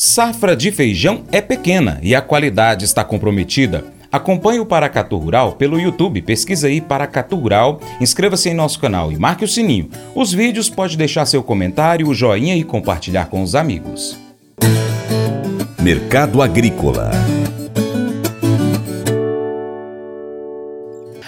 Safra de feijão é pequena e a qualidade está comprometida. Acompanhe o Paracatu Rural pelo YouTube, pesquisa aí Paracatu Rural, inscreva-se em nosso canal e marque o sininho. Os vídeos pode deixar seu comentário, joinha e compartilhar com os amigos. Mercado Agrícola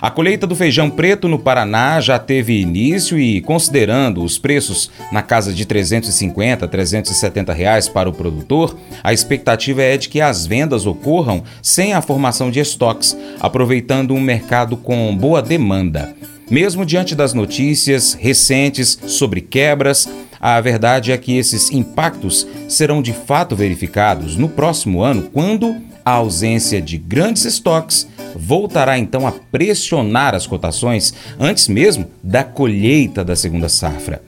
A colheita do feijão preto no Paraná já teve início e, considerando os preços na casa de 350 370 reais para o produtor, a expectativa é de que as vendas ocorram sem a formação de estoques, aproveitando um mercado com boa demanda. Mesmo diante das notícias recentes sobre quebras, a verdade é que esses impactos serão de fato verificados no próximo ano, quando a ausência de grandes estoques voltará então a pressionar as cotações antes mesmo da colheita da segunda safra.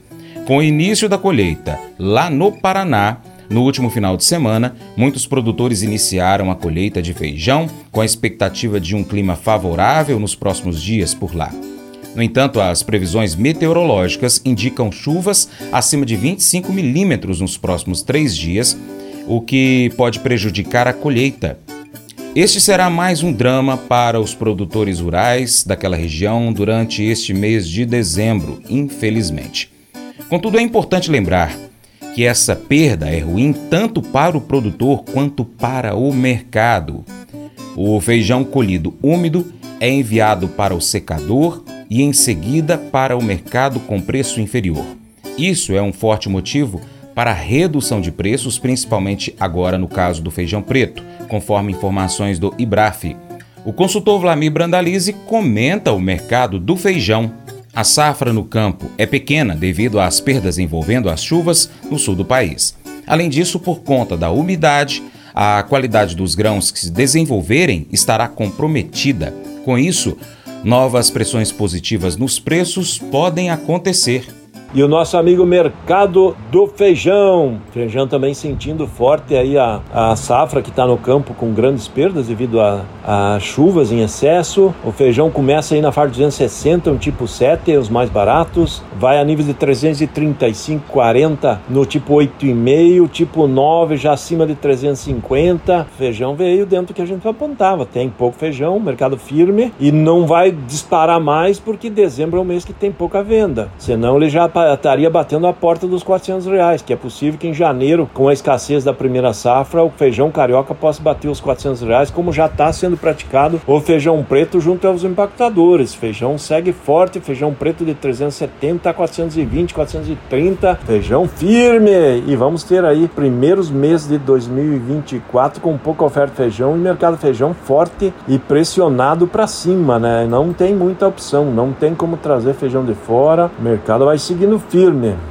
Com o início da colheita lá no Paraná, no último final de semana, muitos produtores iniciaram a colheita de feijão com a expectativa de um clima favorável nos próximos dias por lá. No entanto, as previsões meteorológicas indicam chuvas acima de 25 milímetros nos próximos três dias, o que pode prejudicar a colheita este será mais um drama para os produtores rurais daquela região durante este mês de dezembro, infelizmente. Contudo, é importante lembrar que essa perda é ruim tanto para o produtor quanto para o mercado. O feijão colhido úmido é enviado para o secador e em seguida para o mercado com preço inferior. Isso é um forte motivo para a redução de preços, principalmente agora no caso do feijão preto, conforme informações do IBRAF. O consultor Vlamir Brandalize comenta o mercado do feijão. A safra no campo é pequena devido às perdas envolvendo as chuvas no sul do país. Além disso, por conta da umidade, a qualidade dos grãos que se desenvolverem estará comprometida. Com isso, novas pressões positivas nos preços podem acontecer e o nosso amigo Mercado do Feijão. Feijão também sentindo forte aí a, a safra que está no campo com grandes perdas devido a, a, chuvas em excesso. O feijão começa aí na faixa 260, um tipo 7, os mais baratos. Vai a nível de 335, 40 no tipo 8,5, tipo 9 já acima de 350. Feijão veio dentro que a gente apontava. Tem pouco feijão, mercado firme e não vai disparar mais porque dezembro é um mês que tem pouca venda. Senão ele já estaria batendo a porta dos 400 reais, que é possível que em janeiro, com a escassez da primeira safra, o feijão carioca possa bater os 400 reais, como já está sendo praticado o feijão preto junto aos impactadores. Feijão segue forte, feijão preto de 370 a 420, 430, feijão firme. E vamos ter aí primeiros meses de 2024 com pouca oferta de feijão e mercado feijão forte e pressionado para cima, né? Não tem muita opção, não tem como trazer feijão de fora. O mercado vai seguindo firme.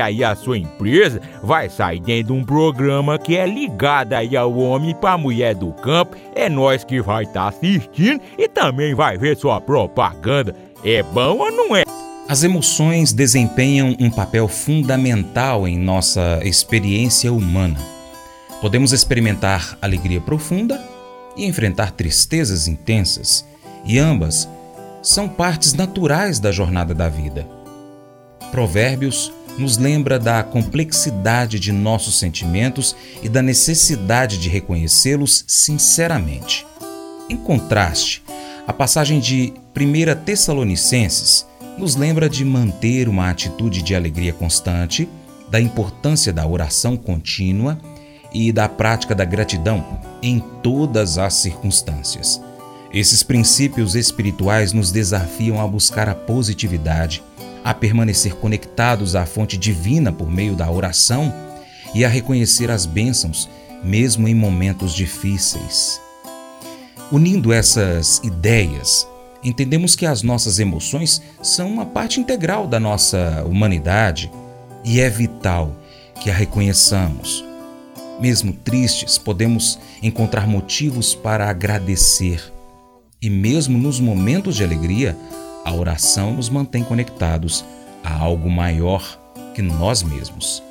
aí a sua empresa vai sair dentro de um programa que é ligado aí ao homem para mulher do campo. É nós que vai estar tá assistindo e também vai ver sua propaganda. É bom ou não é? As emoções desempenham um papel fundamental em nossa experiência humana. Podemos experimentar alegria profunda e enfrentar tristezas intensas, e ambas são partes naturais da jornada da vida. Provérbios nos lembra da complexidade de nossos sentimentos e da necessidade de reconhecê-los sinceramente. Em contraste, a passagem de 1 Tessalonicenses nos lembra de manter uma atitude de alegria constante, da importância da oração contínua e da prática da gratidão em todas as circunstâncias. Esses princípios espirituais nos desafiam a buscar a positividade, a permanecer conectados à fonte divina por meio da oração e a reconhecer as bênçãos, mesmo em momentos difíceis. Unindo essas ideias, entendemos que as nossas emoções são uma parte integral da nossa humanidade e é vital que a reconheçamos. Mesmo tristes, podemos encontrar motivos para agradecer. E mesmo nos momentos de alegria, a oração nos mantém conectados a algo maior que nós mesmos.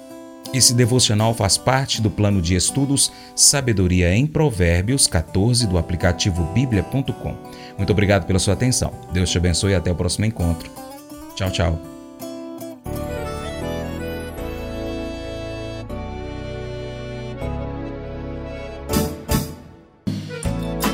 Esse devocional faz parte do plano de estudos Sabedoria em Provérbios 14 do aplicativo bíblia.com. Muito obrigado pela sua atenção. Deus te abençoe e até o próximo encontro. Tchau, tchau.